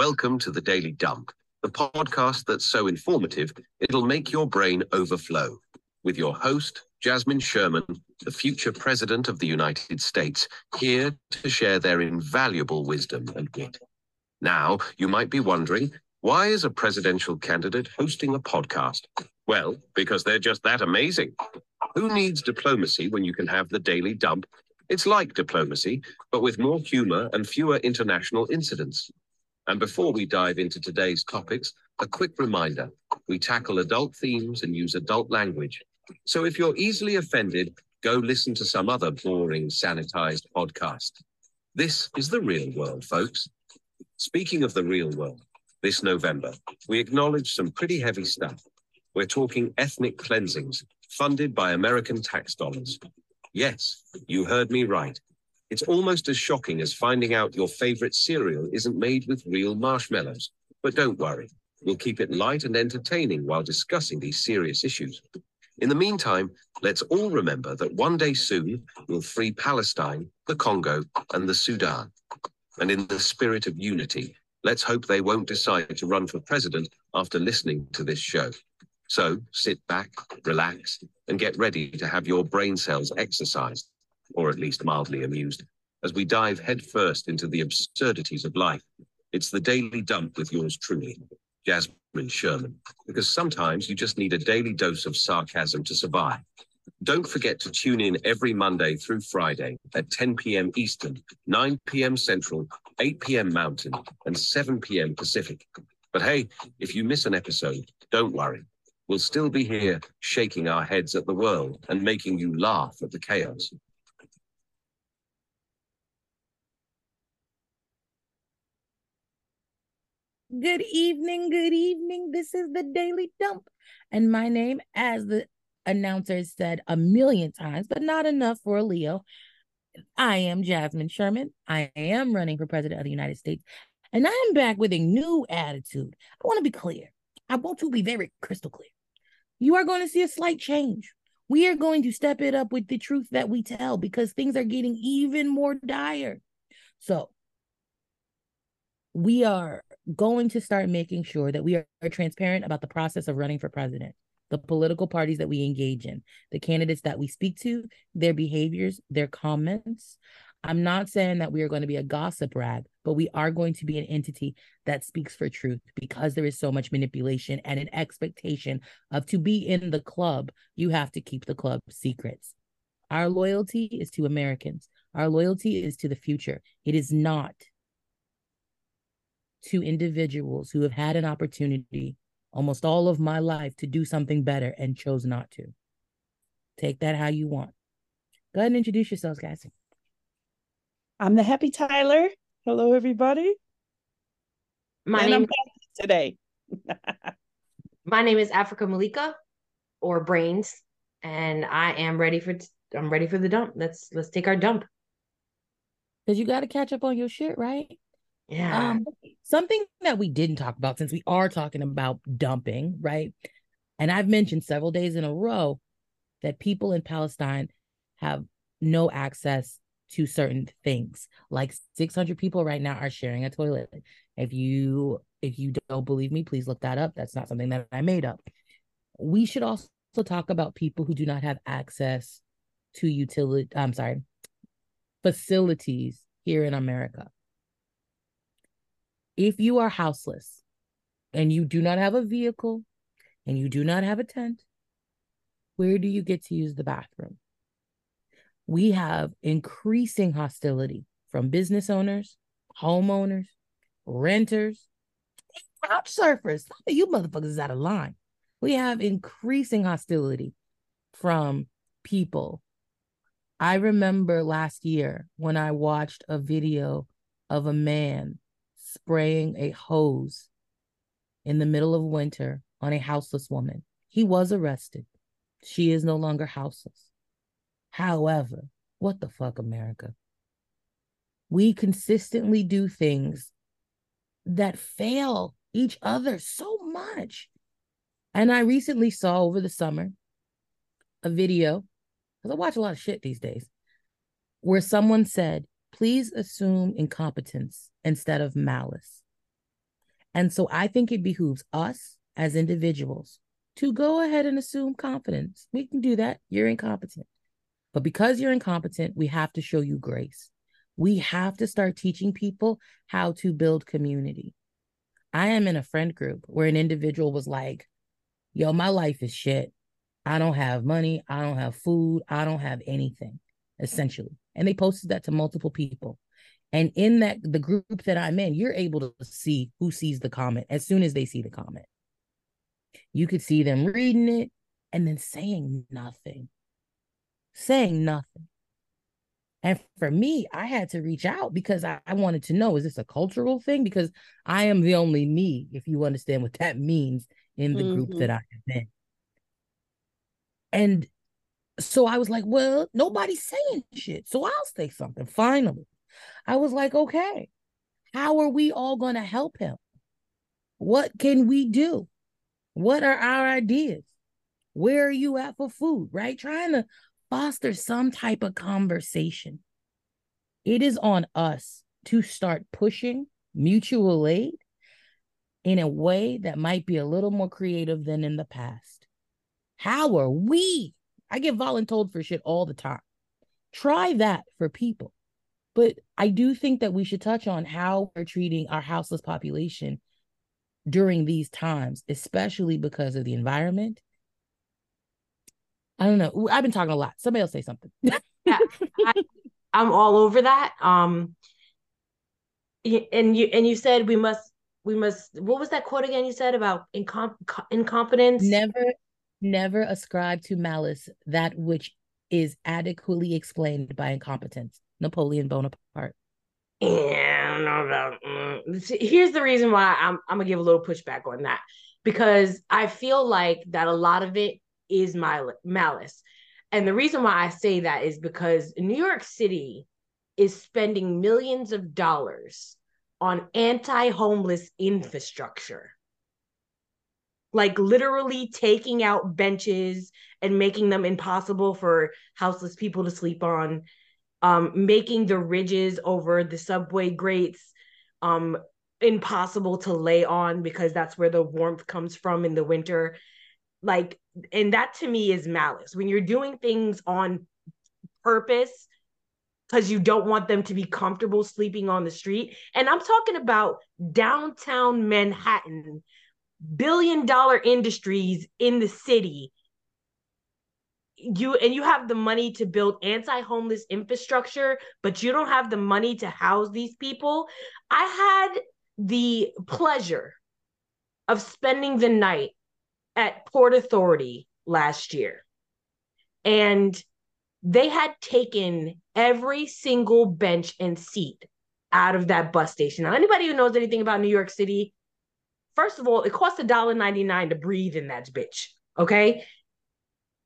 Welcome to the Daily Dump, the podcast that's so informative it'll make your brain overflow. With your host, Jasmine Sherman, the future President of the United States, here to share their invaluable wisdom and wit. Now, you might be wondering why is a presidential candidate hosting a podcast? Well, because they're just that amazing. Who needs diplomacy when you can have the Daily Dump? It's like diplomacy, but with more humor and fewer international incidents. And before we dive into today's topics, a quick reminder we tackle adult themes and use adult language. So if you're easily offended, go listen to some other boring, sanitized podcast. This is the real world, folks. Speaking of the real world, this November, we acknowledge some pretty heavy stuff. We're talking ethnic cleansings funded by American tax dollars. Yes, you heard me right. It's almost as shocking as finding out your favorite cereal isn't made with real marshmallows. But don't worry, we'll keep it light and entertaining while discussing these serious issues. In the meantime, let's all remember that one day soon we'll free Palestine, the Congo, and the Sudan. And in the spirit of unity, let's hope they won't decide to run for president after listening to this show. So sit back, relax, and get ready to have your brain cells exercised or at least mildly amused, as we dive headfirst into the absurdities of life. It's the daily dump with yours truly, Jasmine Sherman, because sometimes you just need a daily dose of sarcasm to survive. Don't forget to tune in every Monday through Friday at 10 p.m. Eastern, 9 p.m. Central, 8 p.m. Mountain, and 7 p.m. Pacific. But hey, if you miss an episode, don't worry. We'll still be here shaking our heads at the world and making you laugh at the chaos. Good evening, good evening. This is the Daily Dump. And my name, as the announcer said a million times, but not enough for a Leo. I am Jasmine Sherman. I am running for president of the United States. And I am back with a new attitude. I want to be clear. I want to be very crystal clear. You are going to see a slight change. We are going to step it up with the truth that we tell because things are getting even more dire. So, we are going to start making sure that we are, are transparent about the process of running for president the political parties that we engage in, the candidates that we speak to, their behaviors, their comments. I'm not saying that we are going to be a gossip rag, but we are going to be an entity that speaks for truth because there is so much manipulation and an expectation of to be in the club, you have to keep the club secrets. Our loyalty is to Americans. Our loyalty is to the future. It is not to individuals who have had an opportunity almost all of my life to do something better and chose not to. Take that how you want. Go ahead and introduce yourselves, guys. I'm the happy Tyler. Hello, everybody. My and name I'm today. my name is Africa Malika or Brains, and I am ready for I'm ready for the dump. Let's let's take our dump. Cause you got to catch up on your shit, right? Yeah. Um, something that we didn't talk about since we are talking about dumping, right? And I've mentioned several days in a row that people in Palestine have no access to certain things. Like 600 people right now are sharing a toilet. If you if you don't believe me, please look that up. That's not something that I made up. We should also talk about people who do not have access to utility I'm sorry, facilities here in America if you are houseless and you do not have a vehicle and you do not have a tent, where do you get to use the bathroom? We have increasing hostility from business owners, homeowners, renters, top surfers. You motherfuckers out of line. We have increasing hostility from people. I remember last year when I watched a video of a man spraying a hose in the middle of winter on a houseless woman. He was arrested. She is no longer houseless. However, what the fuck, America? We consistently do things that fail each other so much. And I recently saw over the summer a video, because I watch a lot of shit these days, where someone said, please assume incompetence instead of malice. And so I think it behooves us as individuals to go ahead and assume confidence. We can do that. You're incompetent. But because you're incompetent, we have to show you grace. We have to start teaching people how to build community. I am in a friend group where an individual was like, Yo, my life is shit. I don't have money. I don't have food. I don't have anything, essentially. And they posted that to multiple people. And in that, the group that I'm in, you're able to see who sees the comment as soon as they see the comment. You could see them reading it and then saying nothing, saying nothing. And for me, I had to reach out because I, I, wanted to know is this a cultural thing? Because I am the only me, if you understand what that means in the mm-hmm. group that I am in. And so I was like, well, nobody's saying shit. So I'll say something. Finally, I was like, okay, how are we all going to help him? What can we do? What are our ideas? Where are you at for food? Right? Trying to foster some type of conversation. It is on us to start pushing mutual aid in a way that might be a little more creative than in the past. How are we? I get voluntold for shit all the time. Try that for people. But I do think that we should touch on how we're treating our houseless population during these times, especially because of the environment I don't know. I've been talking a lot. Somebody else say something. yeah, I, I'm all over that. Um, and you and you said we must we must. What was that quote again? You said about incom- incompetence. Never, never ascribe to malice that which is adequately explained by incompetence. Napoleon Bonaparte. No. Mm. Here's the reason why I'm I'm gonna give a little pushback on that because I feel like that a lot of it is my malice. And the reason why I say that is because New York City is spending millions of dollars on anti homeless infrastructure. Like literally taking out benches and making them impossible for houseless people to sleep on, um, making the ridges over the subway grates um, impossible to lay on because that's where the warmth comes from in the winter. Like and that to me is malice. When you're doing things on purpose because you don't want them to be comfortable sleeping on the street. And i'm talking about downtown manhattan billion dollar industries in the city you and you have the money to build anti-homeless infrastructure but you don't have the money to house these people i had the pleasure of spending the night at Port Authority last year. And they had taken every single bench and seat out of that bus station. Now, anybody who knows anything about New York City, first of all, it costs $1.99 to breathe in that bitch. Okay.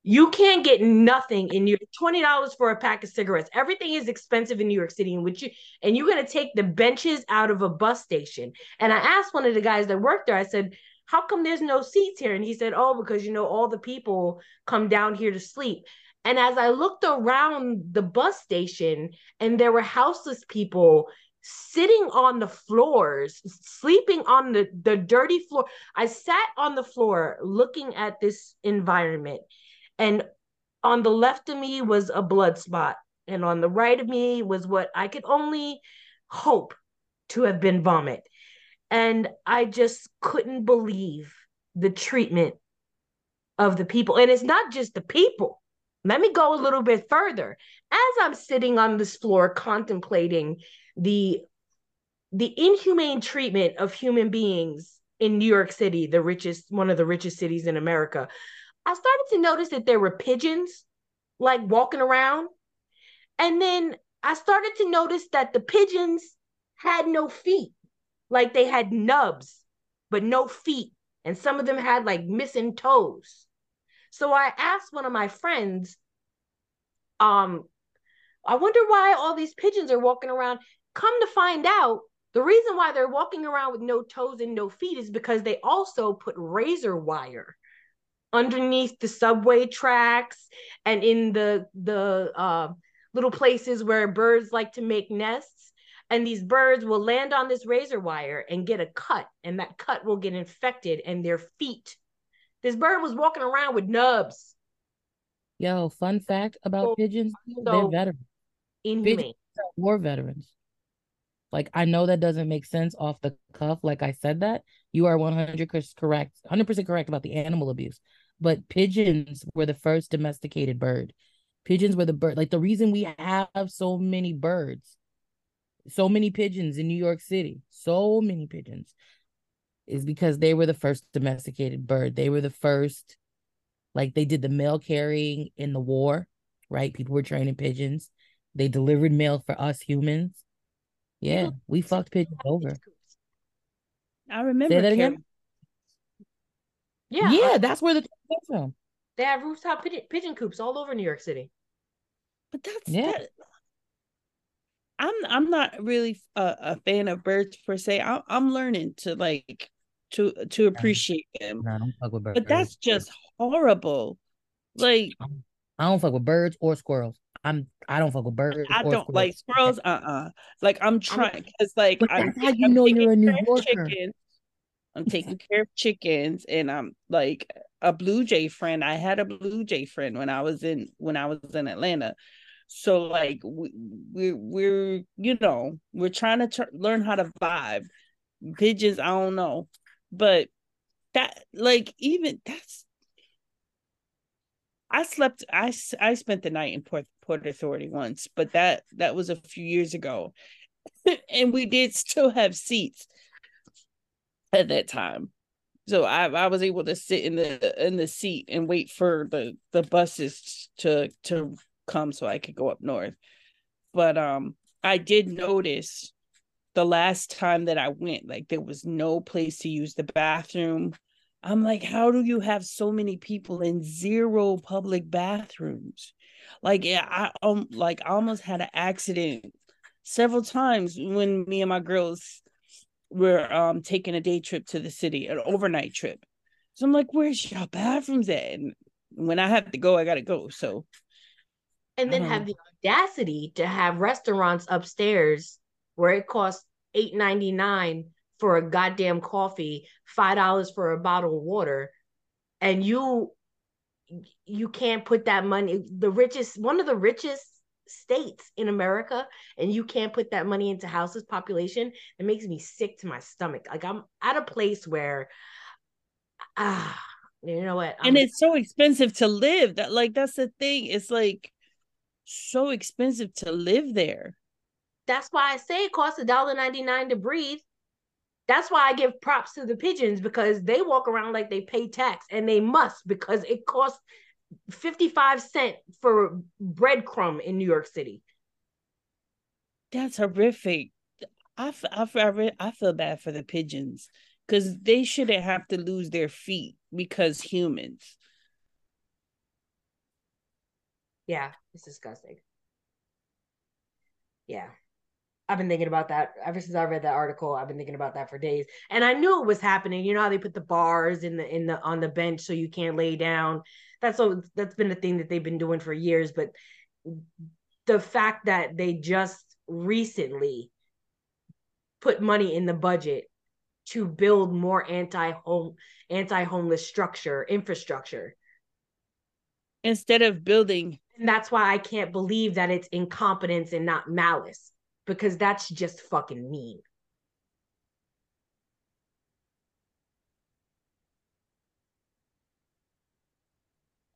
You can't get nothing in your $20 for a pack of cigarettes. Everything is expensive in New York City, which you and you're gonna take the benches out of a bus station. And I asked one of the guys that worked there, I said, how come there's no seats here? And he said, oh, because, you know, all the people come down here to sleep. And as I looked around the bus station and there were houseless people sitting on the floors, sleeping on the, the dirty floor. I sat on the floor looking at this environment. And on the left of me was a blood spot. And on the right of me was what I could only hope to have been vomit. And I just couldn't believe the treatment of the people. And it's not just the people. Let me go a little bit further. As I'm sitting on this floor contemplating the the inhumane treatment of human beings in New York City, the richest one of the richest cities in America, I started to notice that there were pigeons like walking around. And then I started to notice that the pigeons had no feet like they had nubs, but no feet. And some of them had like missing toes. So I asked one of my friends, um, I wonder why all these pigeons are walking around. Come to find out, the reason why they're walking around with no toes and no feet is because they also put razor wire underneath the subway tracks and in the the uh, little places where birds like to make nests And these birds will land on this razor wire and get a cut, and that cut will get infected, and their feet. This bird was walking around with nubs. Yo, fun fact about So- pigeons, they're veterans. Inhumane. are war veterans. Like I know that doesn't make sense off the cuff. Like I said that you are one hundred correct, hundred percent correct about the animal abuse. But pigeons were the first domesticated bird. Pigeons were the bird. Like the reason we have so many birds, so many pigeons in New York City, so many pigeons, is because they were the first domesticated bird. They were the first, like they did the mail carrying in the war, right? People were training pigeons. They delivered mail for us humans. Yeah, we fucked pigeons over. I remember. Say that again? Yeah, Yeah, that's where the term came from. they have rooftop pigeon, pigeon coops all over New York City. But that's Yeah. that, I'm I'm not really a, a fan of birds per se. I, I'm learning to like to to appreciate them, No, I don't fuck with birds. but that's just horrible. Like I don't fuck with birds or squirrels. I'm I don't fuck with birds. I or don't like squirrels. Uh uh Like I'm trying because like But I'm, how you I'm know you're a New Yorker. chickens. I'm taking care of chickens, and I'm like a blue jay friend. I had a blue jay friend when I was in when I was in Atlanta. So like we we're we're you know we're trying to tr- learn how to vibe. Pigeons, I don't know, but that like even that's. I slept. I I spent the night in Port Port Authority once, but that that was a few years ago, and we did still have seats at that time. So I I was able to sit in the in the seat and wait for the the buses to to come so I could go up north. But um I did notice the last time that I went like there was no place to use the bathroom. I'm like how do you have so many people in zero public bathrooms? Like yeah, I um like I almost had an accident several times when me and my girls we're um taking a day trip to the city, an overnight trip. So I'm like, where's your bathrooms at? And when I have to go, I gotta go. So and then have the audacity to have restaurants upstairs where it costs eight ninety nine for a goddamn coffee, five dollars for a bottle of water, and you you can't put that money. The richest, one of the richest states in America, and you can't put that money into houses population. It makes me sick to my stomach. Like I'm at a place where, ah, you know what? and I'm- it's so expensive to live. That like that's the thing. It's like so expensive to live there. That's why I say it costs a dollar ninety nine to breathe. That's why I give props to the pigeons because they walk around like they pay tax and they must because it costs 55 cent for breadcrumb in New York City. That's horrific. I f- I f- I re- I feel bad for the pigeons because they shouldn't have to lose their feet because humans. Yeah, it's disgusting. Yeah. I've been thinking about that ever since I read that article. I've been thinking about that for days. And I knew it was happening. You know how they put the bars in the in the on the bench so you can't lay down. That's so that's been a thing that they've been doing for years. But the fact that they just recently put money in the budget to build more anti-home anti-homeless structure infrastructure Instead of building and that's why I can't believe that it's incompetence and not malice because that's just fucking mean.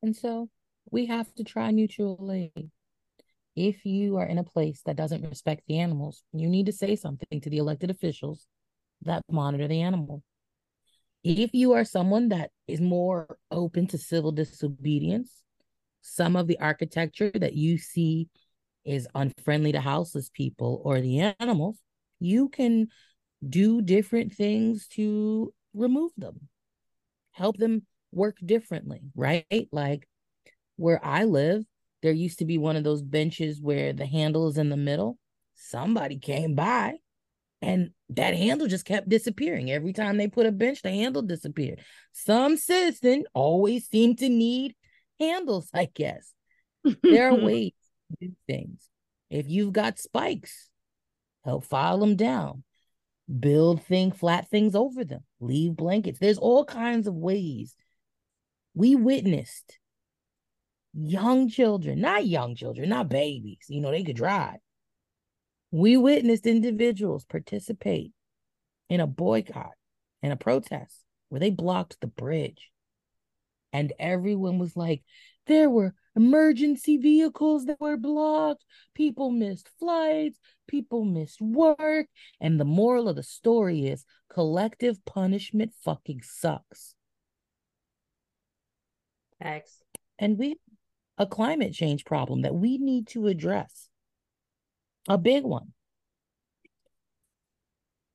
And so we have to try mutual aid. If you are in a place that doesn't respect the animals, you need to say something to the elected officials that monitor the animal. If you are someone that is more open to civil disobedience, some of the architecture that you see is unfriendly to houseless people or the animals, you can do different things to remove them, help them work differently, right? Like where I live, there used to be one of those benches where the handle is in the middle. Somebody came by and that handle just kept disappearing. Every time they put a bench, the handle disappeared. Some citizen always seemed to need handles, I guess. There are ways to do things. If you've got spikes, help file them down, build thing flat things over them, leave blankets. There's all kinds of ways. We witnessed young children, not young children, not babies, you know, they could drive. We witnessed individuals participate in a boycott and a protest where they blocked the bridge. And everyone was like, there were emergency vehicles that were blocked. People missed flights. People missed work. And the moral of the story is collective punishment fucking sucks. Thanks. And we a climate change problem that we need to address. A big one.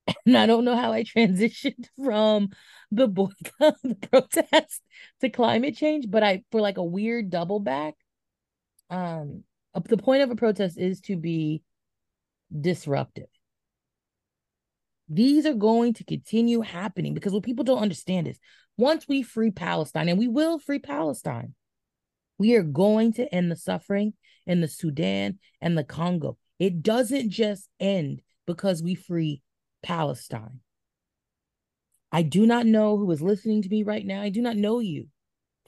And I don't know how I transitioned from the boycott, the protest to climate change, but I for like a weird double back. Um, the point of a protest is to be disruptive. These are going to continue happening because what people don't understand is once we free Palestine, and we will free Palestine, we are going to end the suffering in the Sudan and the Congo. It doesn't just end because we free Palestine. I do not know who is listening to me right now. I do not know you.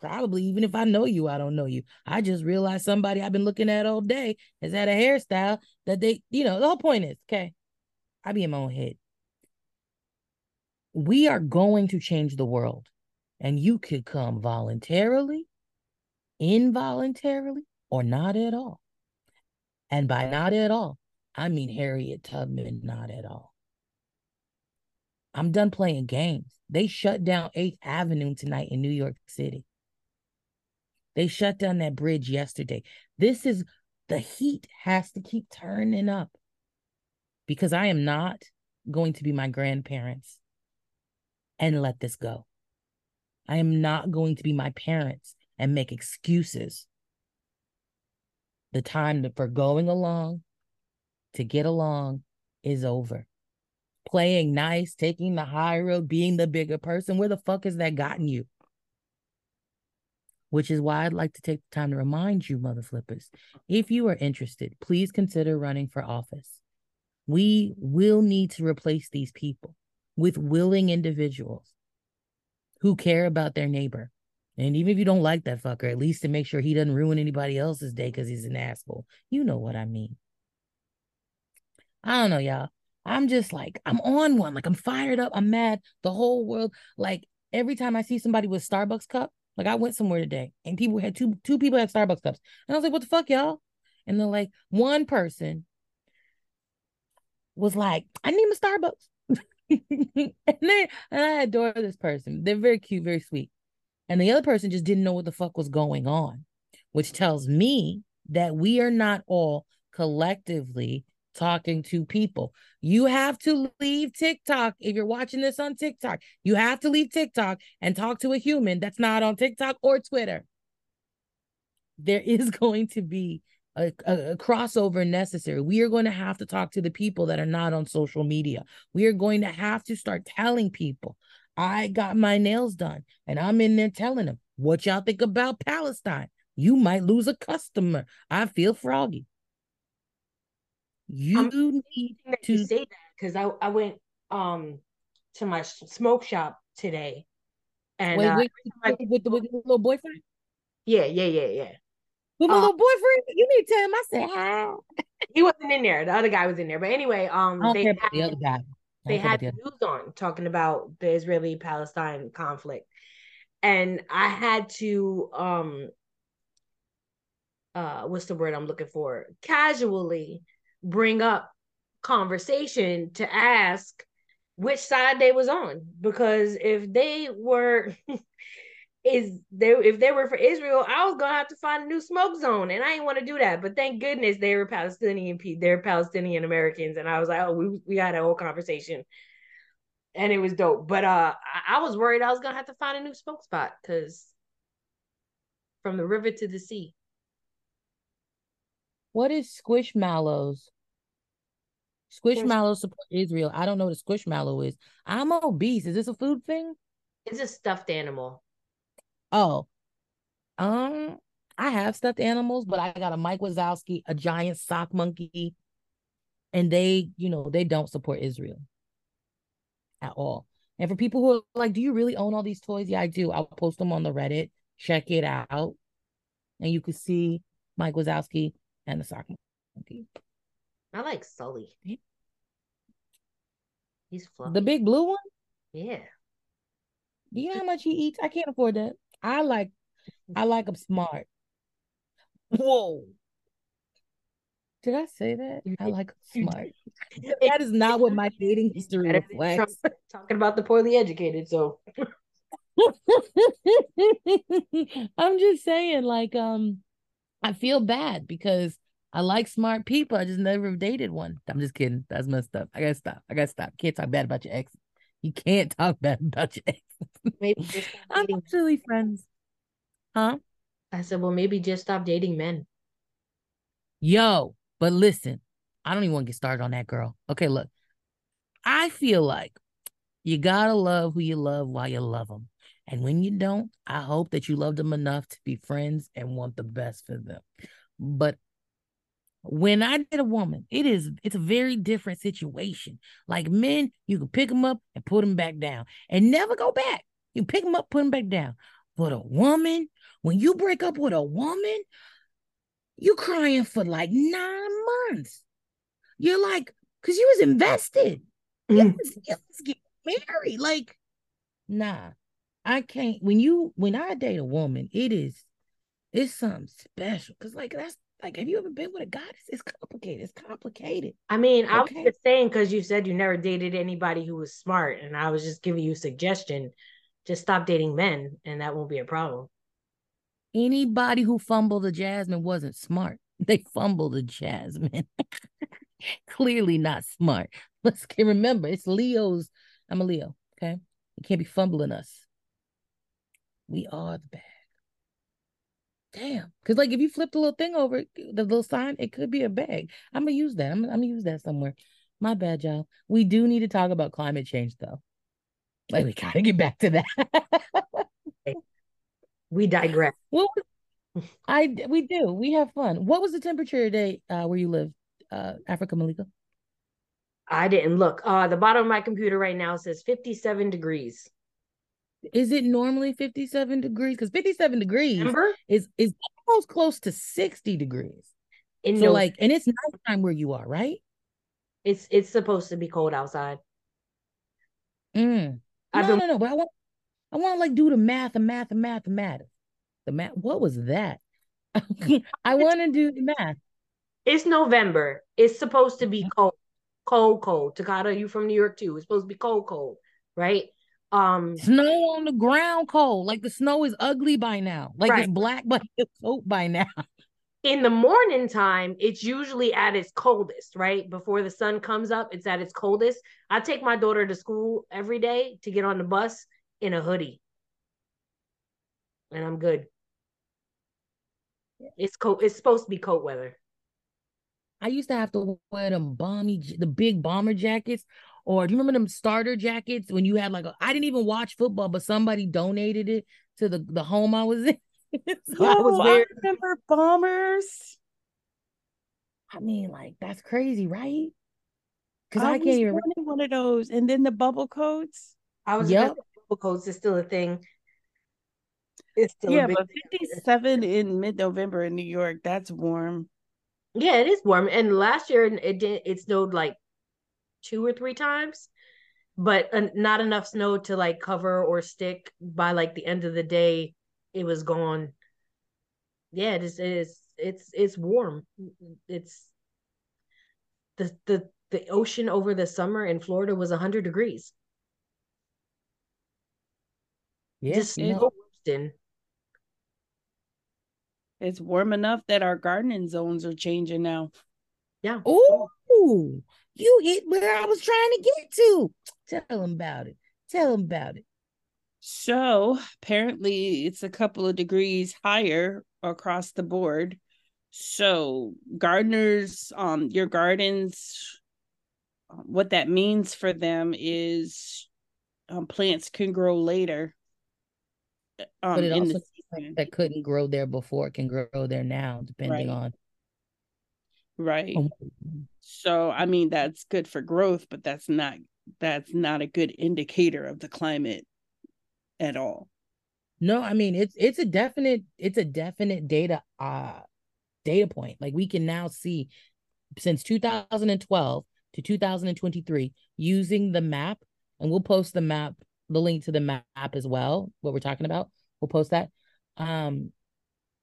Probably, even if I know you, I don't know you. I just realized somebody I've been looking at all day has had a hairstyle that they, you know, the whole point is, okay, I be in my own head. We are going to change the world, and you could come voluntarily, involuntarily, or not at all. And by not at all, I mean Harriet Tubman, not at all. I'm done playing games. They shut down 8th Avenue tonight in New York City. They shut down that bridge yesterday. This is the heat has to keep turning up because I am not going to be my grandparents and let this go. I am not going to be my parents and make excuses. The time for going along to get along is over playing nice, taking the high road, being the bigger person. Where the fuck has that gotten you? Which is why I'd like to take the time to remind you, mother flippers, if you are interested, please consider running for office. We will need to replace these people with willing individuals who care about their neighbor. And even if you don't like that fucker, at least to make sure he doesn't ruin anybody else's day because he's an asshole. You know what I mean. I don't know, y'all. I'm just like, I'm on one. Like I'm fired up. I'm mad. The whole world, like every time I see somebody with Starbucks cup, like I went somewhere today and people had two two people had Starbucks cups. And I was like, what the fuck, y'all? And then like one person was like, I need my Starbucks. And then and I adore this person. They're very cute, very sweet. And the other person just didn't know what the fuck was going on, which tells me that we are not all collectively talking to people. You have to leave TikTok. If you're watching this on TikTok, you have to leave TikTok and talk to a human that's not on TikTok or Twitter. There is going to be a, a, crossover necessary. We are going to have to talk to the people that are not on social media. We are going to have to start telling people, I got my nails done, and I'm in there telling them what y'all think about Palestine. You might lose a customer. I feel froggy. You I'm need to say that because I, I went um to my smoke shop today. And wait, uh, wait, with, the, with the little boyfriend? Yeah, yeah, yeah, yeah. With my uh, little boyfriend? You need to tell him I said hi. he wasn't in there. The other guy was in there. But anyway, um they had, the other guy. They had the news on talking about the Israeli Palestine conflict. And I had to um uh what's the word I'm looking for? Casually bring up conversation to ask which side they was on because if they were is they if they were for Israel, I was gonna have to find a new smoke zone, and I didn't want to do that. But thank goodness they were Palestinian people, they're Palestinian Americans, and I was like, oh, we we had a whole conversation, and it was dope. But uh, I, I was worried I was gonna have to find a new smoke spot because from the river to the sea. What is squishmallows? Squishmallows support Israel. I don't know what a squishmallow is. I'm obese. Is this a food thing? It's a stuffed animal. Oh, um, I have stuffed animals, but I got a Mike Wazowski, a giant sock monkey, and they, you know, they don't support Israel at all. And for people who are like, do you really own all these toys? Yeah, I do. I'll post them on the Reddit. Check it out. And you can see Mike Wazowski and the sock monkey. I like Sully. He's fluffy. The big blue one? yeah. Do you know how much he eats? I can't afford that. I like I like them smart. Whoa. Did I say that? I like smart. That is not what my dating history reflects. talking about the poorly educated. So I'm just saying, like, um, I feel bad because I like smart people. I just never dated one. I'm just kidding. That's messed up. I gotta stop. I gotta stop. Can't talk bad about your ex. You can't talk bad about your ex. maybe just stop I'm actually friends. Huh? I said, well, maybe just stop dating men. Yo, but listen, I don't even want to get started on that girl. Okay, look, I feel like you gotta love who you love while you love them. And when you don't, I hope that you love them enough to be friends and want the best for them. But when I date a woman, it is it's a very different situation. Like men, you can pick them up and put them back down and never go back. You pick them up, put them back down. But a woman, when you break up with a woman, you crying for like nine months. You're like, because you was invested. You Mhm. was, you was getting married. Like, nah, I can't. When you when I date a woman, it is it's something special. Cause like that's like, have you ever been with a goddess? It's complicated. It's complicated. I mean, I Okay. was just saying because you said you never dated anybody who was smart, and I was just giving you a suggestion. Just stop dating men, and that won't be a problem. Anybody who fumbled the jasmine wasn't smart. They fumbled the jasmine. Clearly not smart. Let's can remember it's Leo's. I'm a Leo. Okay. You can't be fumbling us. We are the bag. Damn. Cause like if you flip the little thing over, the little sign, it could be a bag. I'm gonna use that. I'm, I'm gonna use that somewhere. My bad, y'all. We do need to talk about climate change though. Like we gotta get back to that. We digress. Was, I we do. We have fun. What was the temperature today uh, where you live, uh, Africa Malika? I didn't look. Uh, the bottom of my computer right now says 57 degrees. Is it normally 57 degrees? Because 57 degrees Remember? is is almost close to 60 degrees. In So no, like, and it's nighttime where you are, right? it's it's supposed to be cold outside. Mm. I've No, been no, no. But I want, I want to like do the math, and math, and math, and math. The math. What was that? I want to do the math. it's November. It's supposed to be cold, cold, cold. Takata, you from New York too. It's supposed to be cold, cold, right? Um, Snow on the ground, cold. Like the snow is ugly by now. Like it's black by the coat by now. in the morning time, it's usually at its coldest, right? Before the sun comes up, it's at its coldest. I take my daughter to school every day to get on the bus in a hoodie. And I'm good. It's cold. It's supposed to be cold weather. I used to have to wear them bomby, the big bomber jackets, or do you remember them starter jackets when you had like a, I didn't even watch football, but somebody donated it to the the home I was in. so I was Yo, wearing. remember bombers. I mean, like that's crazy, right? Because I, I, can't was even. wanting one of those, and then the bubble coats. I was Yep. bubble coats is still a thing. It's still Yeah, a big but thing. 57 in mid-November in New York, that's warm. Yeah, it is warm. And last year it did it snowed like two or three times, but uh, not enough snow to like cover or stick by like the end of the day. It was gone. Yeah, it is. It is. It's it's warm. It's the the the ocean over the summer in Florida was hundred degrees. Yeah, Just you know, no Worston. It's warm enough that our gardening zones are changing now. Yeah. Ooh, you hit where I was trying to get to. Tell him about it. Tell him about it. So apparently it's a couple of degrees higher across the board. So gardeners, um, your gardens, uh, what that means for them is um, plants can grow later. Um, But it also like season. that couldn't grow there before can grow there now, depending Right. on. Right. Oh. So I mean that's good for growth, but that's not that's not a good indicator of the climate at all. No, I mean it's it's a definite it's a definite data uh data point. Like we can now see since 2012 to 2023 using the map and we'll post the map the link to the map as well what we're talking about we'll post that um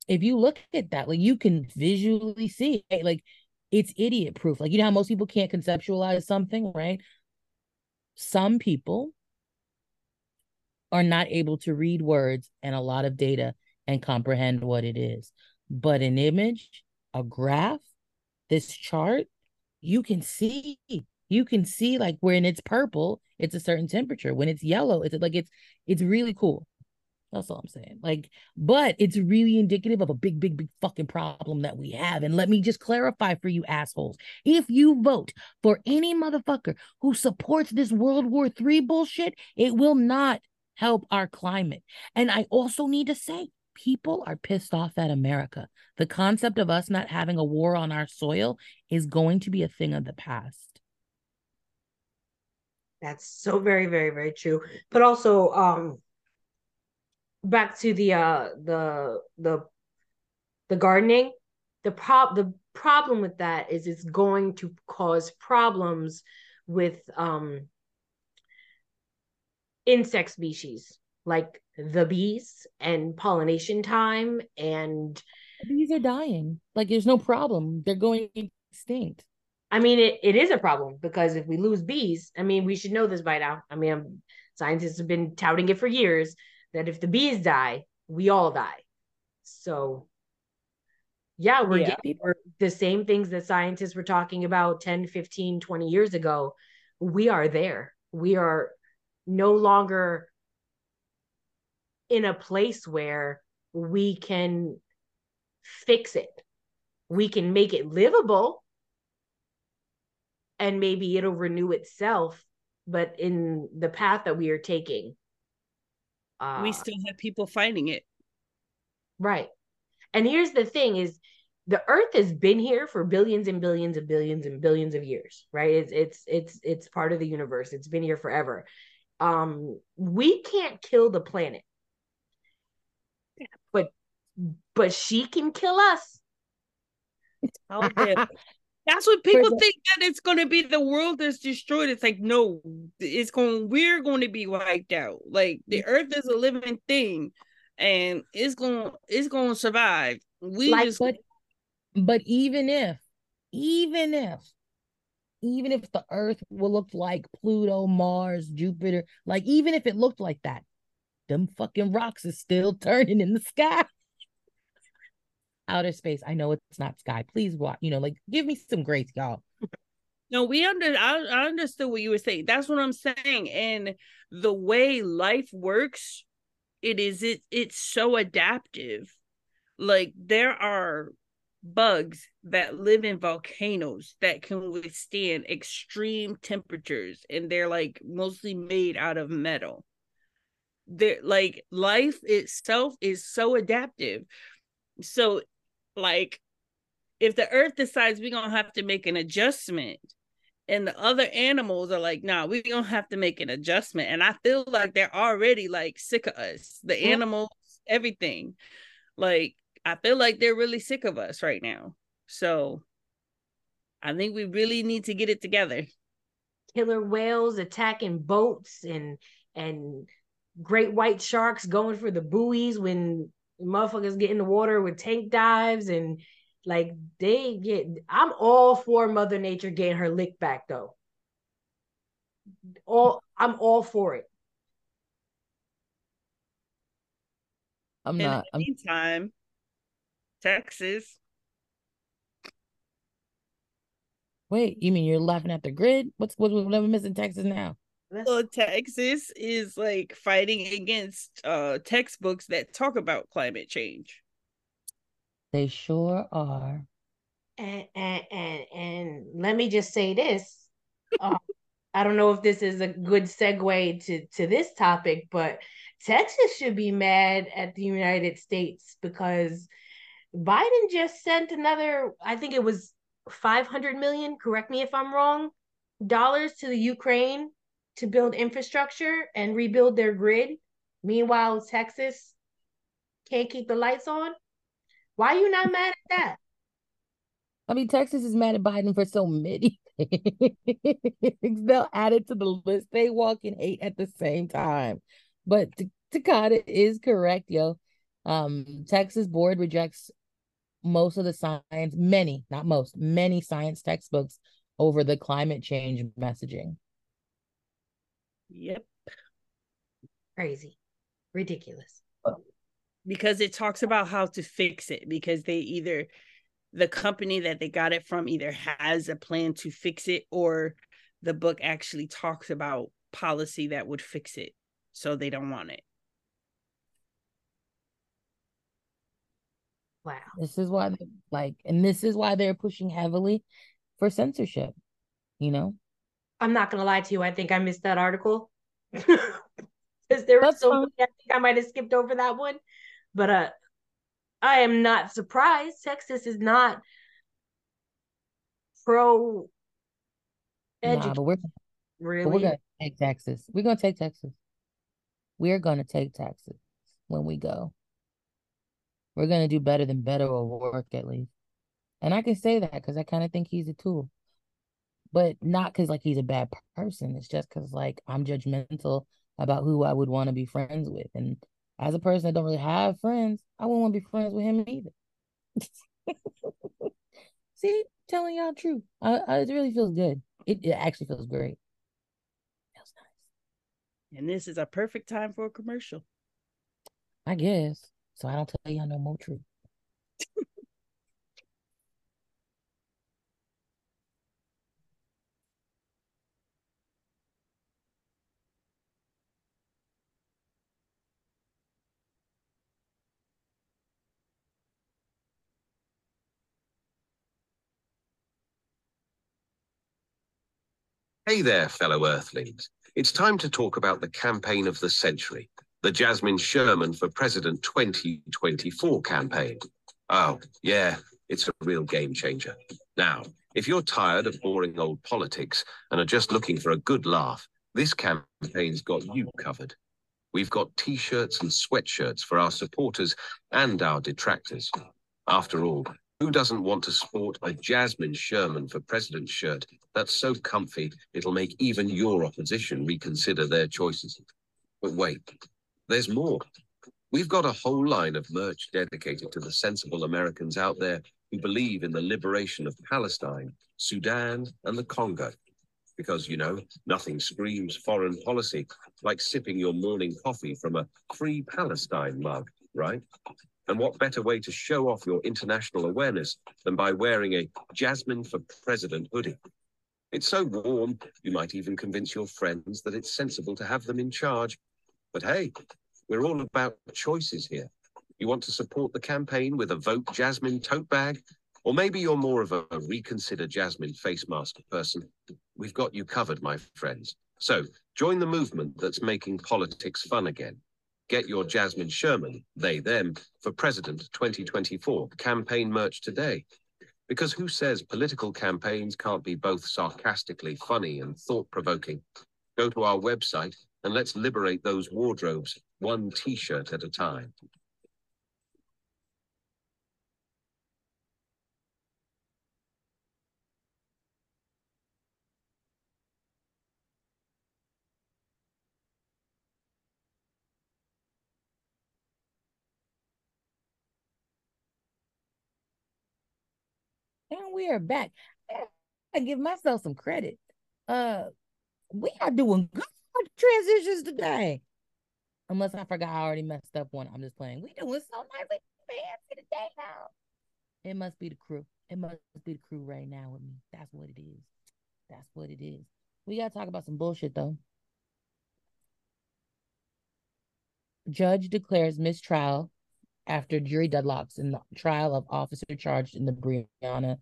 if you look at that like you can visually see like it's idiot proof. Like you know how most people can't conceptualize something right? Some people are not able to read words and a lot of data and comprehend what it is. But an image a graph this chart you can see you can see like when it's purple it's a certain temperature. When it's yellow it's like it's it's really cool that's all i'm saying like but it's really indicative of a big big big fucking problem that we have and let me just clarify for you assholes if you vote for any motherfucker who supports this world war three bullshit it will not help our climate and i also need to say people are pissed off at America. The concept of us not having a war on our soil is going to be a thing of the past. That's so very, very, very true. But also, um, back to the uh the the the gardening, the prob the problem with that is it's going to cause problems with um insect species like the bees and pollination time and bees are dying. Like there's no problem. They're going extinct. I mean it, it is a problem because if we lose bees i mean we should know this by now. I mean I'm, scientists have been touting it for years that if the bees die we all die so yeah we're Yeah. getting we're, the same things that scientists were talking about 10 15 20 years ago we are there we are no longer in a place where we can fix it. We can make it livable and maybe it'll renew itself. But in the path that we are taking, uh, we still have people fighting it. right. And here's the thing is the earth has been here for billions and billions and billions and billions of years, right? It's it's it's it's part of the universe. It's been here forever. Um, we can't kill the planet but but she can kill us. That's what people think that it's going to be the world that's destroyed. It's like no, it's going. We're going to be wiped out. Like the mm. Earth is a living thing, and it's going. It's going to survive. We Like, just but but even if even if even if the earth will look like pluto mars jupiter like even if it looked like that them fucking rocks is still turning in the sky outer space i know it's not sky please watch you know like give me some grace y'all No, we under I, I understood what you were saying. That's what I'm saying. And the way life works, it is it it's so adaptive. Like there are bugs that live in volcanoes that can withstand extreme temperatures and they're like mostly made out of metal. They're like life itself is so adaptive. So like if the earth decides we're gonna have to make an adjustment and the other animals are like, nah, we're gonna have to make an adjustment. And I feel like they're already like sick of us, the Yeah. animals, everything. Like, I feel like they're really sick of us right now. So I think we really need to get it together. Killer whales attacking boats and and great white sharks going for the buoys when motherfuckers get in the water with tank dives and like they get I'm all for Mother Nature getting her lick back though. All I'm all for it. i'm In not the I'm, meantime, Texas, wait you mean you're laughing at the grid what's what what am i missing texas now well, Texas is like fighting against uh textbooks that talk about climate change. they sure are And and and, and let me just say this. Uh, I don't know if this is a good segue to to this topic, but Texas should be mad at the United States because Biden just sent another. I think it was 500 million, correct me if I'm wrong, dollars to the Ukraine to build infrastructure and rebuild their grid. Meanwhile, Texas can't keep the lights on. Why are you not mad at that? I mean, Texas is mad at Biden for so many things. They'll add it to the list. They walk in hate at the same time. But Takata is correct, yo. Um, Texas board rejects most of the science, many, not most, many science textbooks over the climate change messaging. Yep. Crazy. Ridiculous. Because it talks about how to fix it because they either the company that they got it from either has a plan to fix it or the book actually talks about policy that would fix it. So they don't want it. Wow. This is why, they, like, and this is why they're pushing heavily for censorship. You know, I'm not gonna lie to you. I think I missed that article because there was That's so many. I think I might have skipped over that one, but uh, I am not surprised. Texas is not pro nah, education. but we're but really, we're gonna take Texas. We're gonna take Texas. We're gonna take Texas when we go. We're gonna do better than better or work at least. And I can say that because I kind of think he's a tool. But not because like he's a bad person. It's just because like I'm judgmental about who I would want to be friends with. And as a person that don't really have friends, I wouldn't want to be friends with him either. See, telling y'all truth. I, I, it really feels good. It, it actually feels great. Feels nice. And this is a perfect time for a commercial. I guess. So I don't tell y'all no more truth. Hey there, fellow Earthlings. It's time to talk about the campaign of the century, the Jasmine Sherman for President 2024 campaign. Oh, yeah, it's a real game changer. Now, if you're tired of boring old politics and are just looking for a good laugh, this campaign's got you covered. We've got t shirts and sweatshirts for our supporters and our detractors. After all, who doesn't want to sport a Jasmine Sherman for President shirt that's so comfy it'll make even your opposition reconsider their choices? But wait, there's more. We've got a whole line of merch dedicated to the sensible Americans out there who believe in the liberation of Palestine, Sudan, and the Congo. Because, you know, nothing screams foreign policy like sipping your morning coffee from a free Palestine mug, right? And what better way to show off your international awareness than by wearing a Jasmine for President hoodie? It's so warm, you might even convince your friends that it's sensible to have them in charge. But hey, we're all about choices here. You want to support the campaign with a Vote Jasmine tote bag? Or maybe you're more of a reconsider Jasmine face mask person. We've got you covered, my friends. So join the movement that's making politics fun again. Get your Jasmine Sherman, they, them, for President 2024 campaign merch today. Because who says political campaigns can't be both sarcastically funny and thought provoking? Go to our website and let's liberate those wardrobes one t shirt at a time. We are back. I give myself some credit. Uh, we are doing good transitions today. Unless I forgot I already messed up one. I'm just playing. We doing so nicely fancy today now. It must be the crew. It must be the crew right now with me. That's what it is. That's what it is. We gotta talk about some bullshit though. Judge declares mistrial after jury deadlocks in the trial of officer charged in the Breonna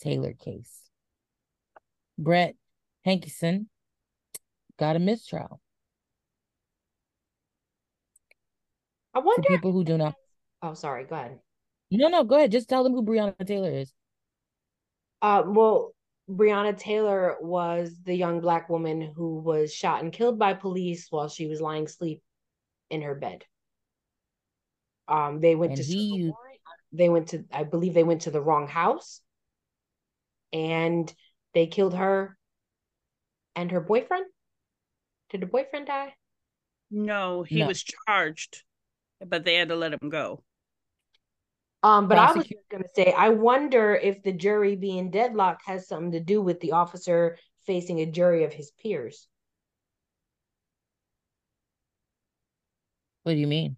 Taylor case. Brett Hankison got a mistrial. I wonder For people who do not, Oh, sorry. Go ahead. no, no, go ahead. Just tell them who Breonna Taylor is. Uh, well, Breonna Taylor was the young black woman who was shot and killed by police while she was lying asleep in her bed. Um, they went And to he- they went to I believe they went to the wrong house, and they killed her and her boyfriend. Did the boyfriend die? No, he No. was charged, but they had to let him go. Um, but I was gonna say, I wonder if the jury being deadlocked has something to do with the officer facing a jury of his peers. What do you mean?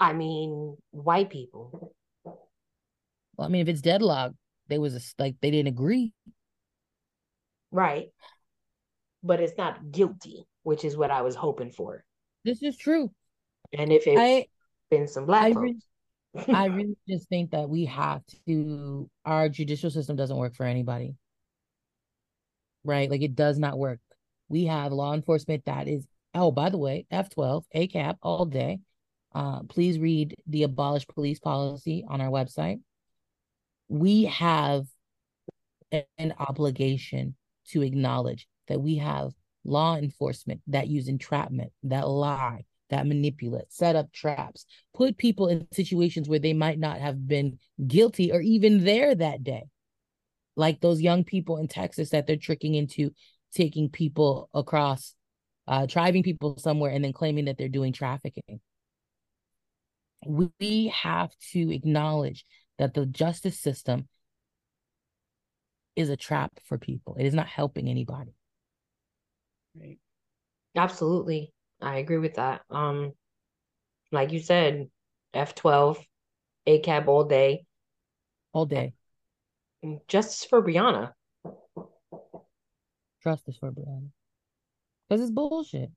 I mean, white people. Well, I mean, if it's deadlocked, they was like they didn't agree. Right. But it's not guilty, which is what I was hoping for. This is true. And if it's I been some black I folks. I really just think that we have to. Our judicial system doesn't work for anybody. Right? Like it does not work. We have law enforcement that is. Oh, by the way, F twelve ACAB all day. Uh, please read the abolish police policy on our website. We have an obligation to acknowledge that we have law enforcement that use entrapment, that lie, that manipulate, set up traps, put people in situations where they might not have been guilty or even there that day. Like those young people in Texas that they're tricking into taking people across, uh, driving people somewhere and then claiming that they're doing trafficking. We- have to acknowledge that the justice system is a trap for people. It is not helping anybody. Right. Absolutely. I agree with that. Um, like you said, F12, ACAB all day. All day. Justice for Breonna. Justice for Breonna. Because it's bullshit.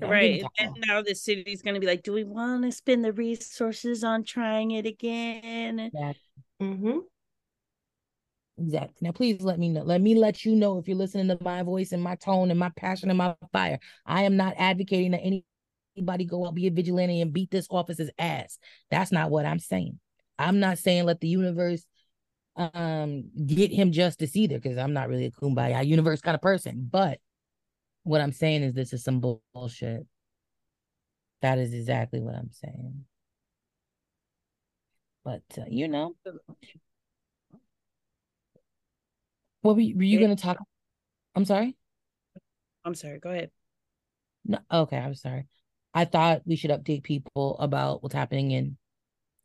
Like, Right. And now the city's going to be like, do we want to spend the resources on trying it again? Mm-hmm. Exactly. Now, please let me know. Let me let you know if you're listening to my voice and my tone and my passion and my fire. I am not advocating that any- anybody go out be a vigilante and beat this officer's ass. That's not what I'm saying. I'm not saying let the universe um get him justice either, because I'm not really a kumbaya universe kind of person. But what I'm saying is this is some bull- bullshit. That is exactly what I'm saying. But uh, you know, what were you, were you gonna talk? I'm sorry. I'm sorry. Go ahead. No, okay, I'm sorry. I thought we should update people about what's happening in,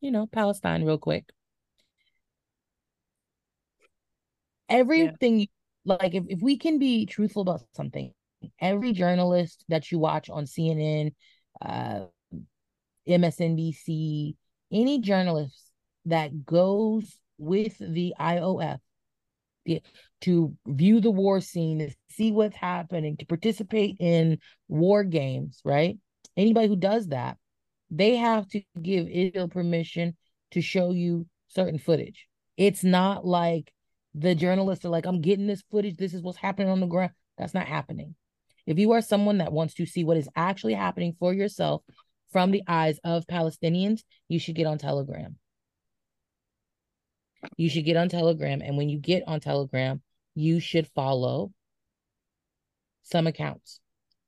you know, Palestine real quick. Everything, like if, if we can be truthful about something, every journalist that you watch on CNN, uh, MSNBC, any journalist that goes with the IOF to view the war scene, to see what's happening, to participate in war games, right? Anybody who does that, they have to give Israel permission to show you certain footage. It's not like the journalists are like, I'm getting this footage. This is what's happening on the ground. That's not happening. If you are someone that wants to see what is actually happening for yourself from the eyes of Palestinians, you should get on Telegram. You should get on Telegram. And when you get on Telegram, you should follow some accounts.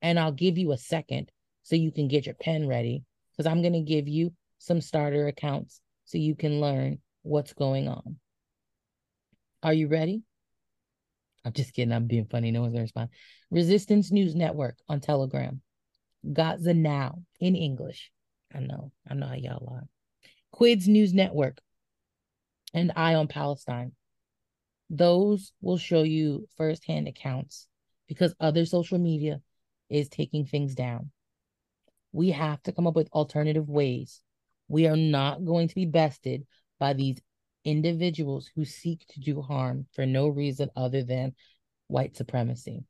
And I'll give you a second so you can get your pen ready because I'm going to give you some starter accounts so you can learn what's going on. Are you ready? I'm just kidding. I'm being funny. No one's going to respond. Resistance News Network on Telegram. Gaza Now in English. I know. I know how y'all are. Quds News Network and Eye on Palestine. Those will show you firsthand accounts because other social media is taking things down. We have to come up with alternative ways. We are not going to be bested by these individuals who seek to do harm for no reason other than white supremacy.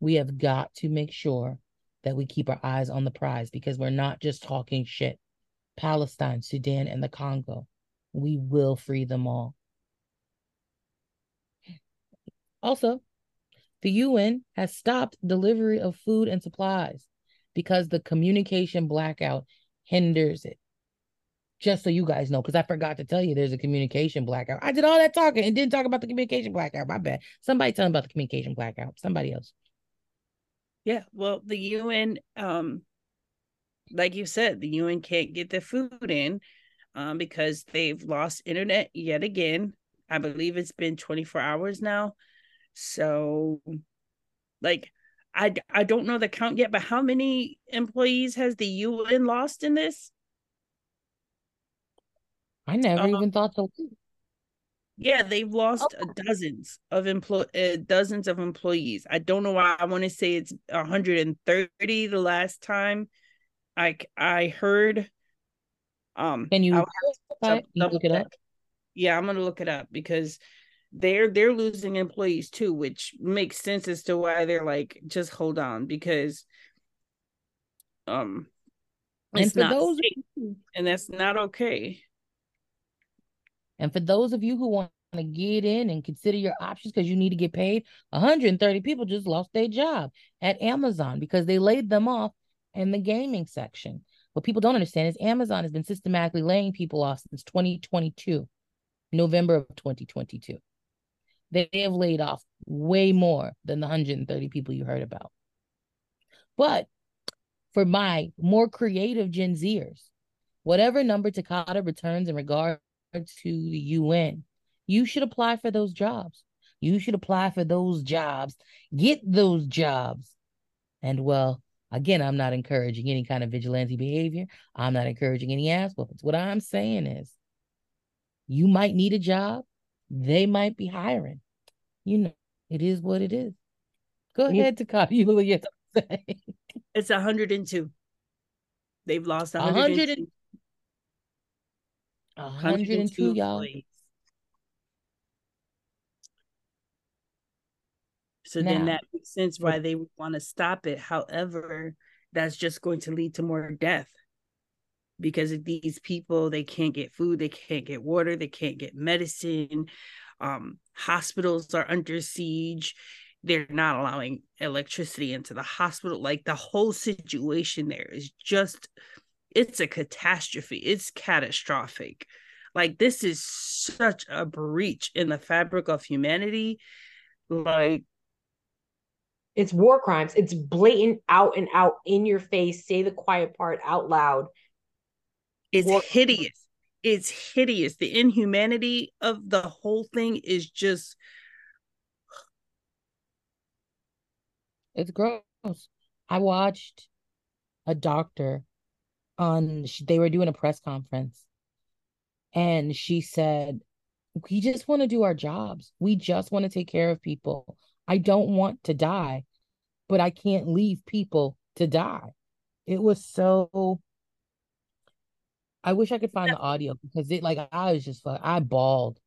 We have got to make sure that we keep our eyes on the prize because we're not just talking shit. Palestine, Sudan, and the Congo, we will free them all. Also, the UN has stopped delivery of food and supplies because the communication blackout hinders it. Just so you guys know, because I forgot to tell you there's a communication blackout. I did all that talking and didn't talk about the communication blackout. My bad. Somebody tell me about the communication blackout. Somebody else. Yeah, well, the UN, um, like you said, the UN can't get the food in um, because they've lost internet yet again. I believe it's been 24 hours now. So, like, I I don't know the count yet, but how many employees has the UN lost in this? I never Um, even thought to. Yeah, they've lost uh, dozens of employ uh, dozens of employees. I don't know why. I want to say it's 130 the last time I c- I heard. Um, Can you I would have to verify it? Can you double look it up? Yeah, I'm gonna look it up because they're they're losing employees too, which makes sense as to why they're like, just hold on because um And it's for not those safe, and that's not okay. And for those of you who want to get in and consider your options because you need to get paid, 130 people just lost their job at Amazon because they laid them off in the gaming section. What people don't understand is Amazon has been systematically laying people off since 2022, November of 2022. They have laid off way more than the 130 people you heard about. But for my more creative Gen Zers, whatever number Takata returns in regard to the UN, you should apply for those jobs. You should apply for those jobs, get those jobs. And well, again, I'm not encouraging any kind of vigilante behavior. I'm not encouraging any ass whoopings. What I'm saying is, you might need a job. They might be hiring. You know, it is what it is. Go You- ahead, Takata. You look at. It's 102. They've lost 100 102. 102, y'all. employees. So then that makes sense why they would want to stop it. However, that's just going to lead to more death because of these people they can't get food, they can't get water, they can't get medicine. Um, hospitals are under siege. They're not allowing electricity into the hospital. Like the whole situation there is just it's a catastrophe. It's catastrophic. Like this is such a breach in the fabric of humanity. Like It's war crimes. It's blatant, out and out, in your face. Say the quiet part out loud. it's War- hideous. It's hideous. The inhumanity of the whole thing is just It's gross. I watched a doctor on, they were doing a press conference, and she said, We just want to do our jobs. We just want to take care of people. I don't want to die, but I can't leave people to die. It was so. I wish I could find the audio because it, like, I was just, I bawled.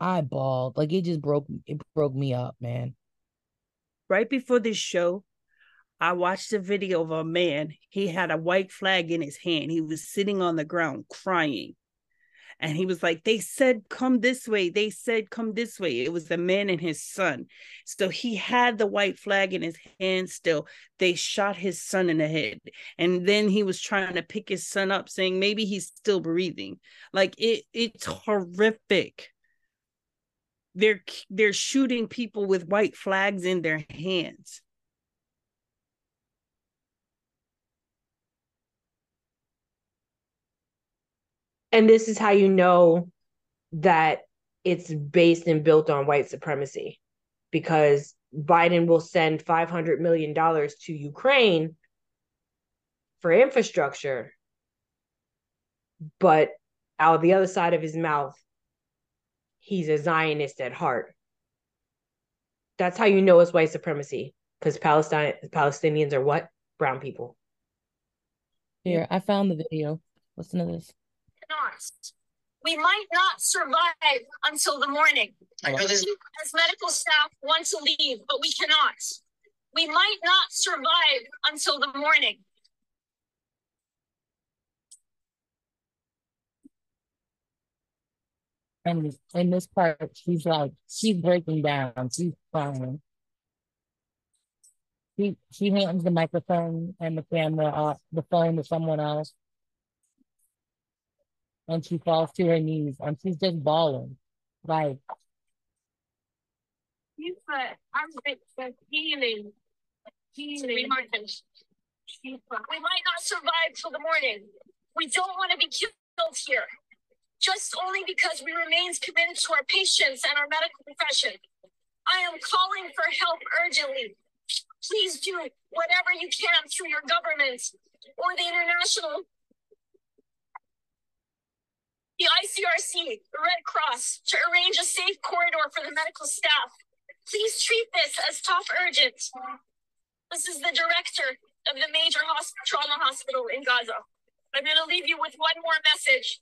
I bawled. Like, it just broke, it broke me up, man. right before this show, I watched a video of a man. He had a white flag in his hand. He was sitting on the ground crying. And he was like, They said, come this way. They said, come this way. It was the man and his son. So he had the white flag in his hand still. They shot his son in the head. And then he was trying to pick his son up, saying maybe he's still breathing. Like it, it's horrific. They're they're shooting people with white flags in their hands. And this is how you know that it's based and built on white supremacy because Biden will send $500 million to Ukraine for infrastructure. But out the other side of his mouth, he's a Zionist at heart. That's how you know it's white supremacy because Palestine Palestinians are what? Brown people. Here, I found the video. Listen to this. Not. We might not survive until the morning. I know this. As medical staff want to leave, but we cannot. We might not survive until the morning. And in this part, she's like, she's breaking down. She's crying. She she hands the microphone and the camera off the phone to someone else. And she falls to her knees and she's just bawling. Like But I'm healing. Healing. We might not survive till the morning. We don't want to be killed here. Just only because we remain committed to our patients and our medical profession. I am calling for help urgently. Please do whatever you can through your government or the international, the ICRC, the Red Cross, to arrange a safe corridor for the medical staff. Please treat this as top urgent. This is the director of the major trauma hospital in Gaza. I'm going to leave you with one more message.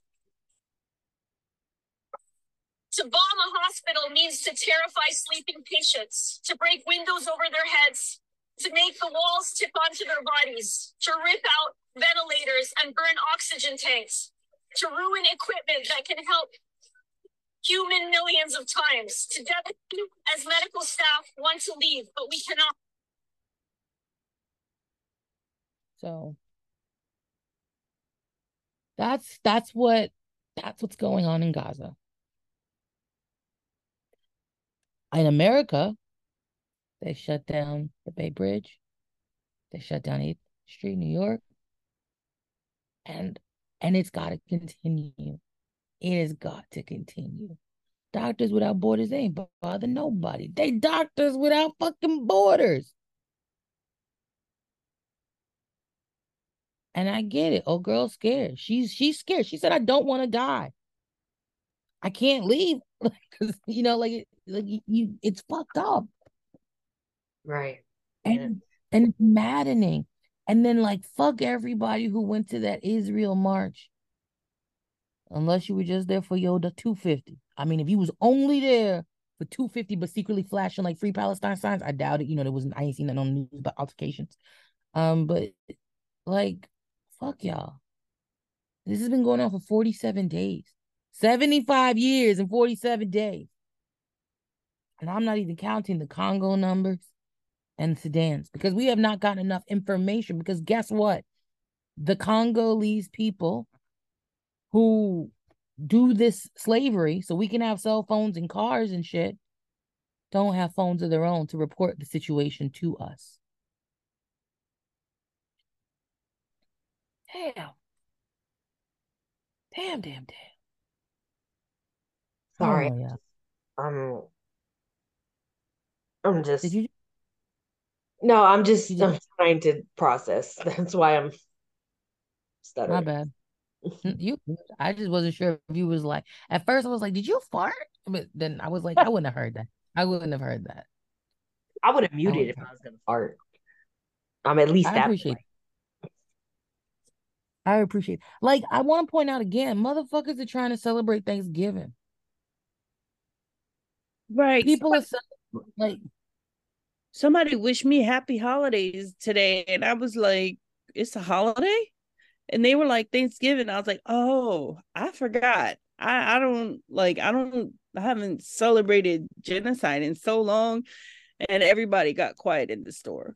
To bomb a hospital means to terrify sleeping patients, to break windows over their heads, to make the walls tip onto their bodies, to rip out ventilators and burn oxygen tanks, to ruin equipment that can help human millions of times, to death as medical staff want to leave, but we cannot. so that's that's what that's what's going on in Gaza. In America, they shut down the Bay Bridge. They shut down 8th Street, New York. And and it's got to continue. It has got to continue. Doctors Without borders they ain't bother nobody. They doctors without fucking borders. And I get it. Oh, girl's scared. She's she's scared. She said, "I don't want to die. I can't leave because you know, like, like you, you, it's fucked up." Right. and and maddening. And then like fuck everybody who went to that Israel march. Unless you were just there for Yoda 250. I mean, if you was only there for 250 but secretly flashing like free Palestine signs, I doubt it. You know, there wasn't I ain't seen that on the news about altercations. Um, but like fuck y'all. This has been going on for 47 days. 75 years and 47 days. And I'm not even counting the Congo numbers and Sudan's because we have not gotten enough information. Because guess what? The Congolese people who do this slavery so we can have cell phones and cars and shit don't have phones of their own to report the situation to us. Damn. Damn, damn, damn. Sorry. Oh, yeah. I'm I'm just Did you no, I'm just I'm trying to process. That's why I'm my stuttering. bad. You I just wasn't sure if you was like at first I was like, did you fart? But then I was like, I wouldn't have heard that. I wouldn't have heard that. I would have muted would- if I was gonna fart. I'm at least I that appreciate point. I appreciate like I want to point out again, motherfuckers are trying to celebrate Thanksgiving. Right. People are cel- like somebody wished me happy holidays today and i was like it's a holiday? And they were like thanksgiving. I was like oh i forgot. I i don't like i don't i haven't celebrated genocide in so long and everybody got quiet in the store.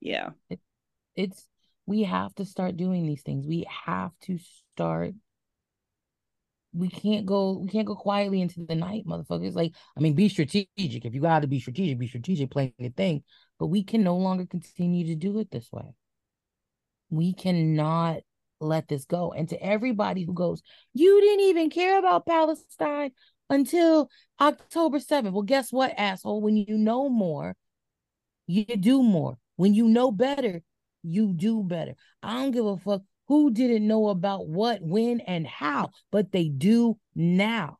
Yeah. It's we have to start doing these things. We have to start we can't go we can't go quietly into the night, motherfuckers. Like, I mean, be strategic. If you gotta be strategic, be strategic, playing the thing. But we can no longer continue to do it this way. We cannot let this go. And to everybody who goes, you didn't even care about Palestine until October 7th. Well, guess what, asshole? When you know more, you do more. When you know better, you do better. I don't give a fuck who didn't know about what, when, and how, but they do now.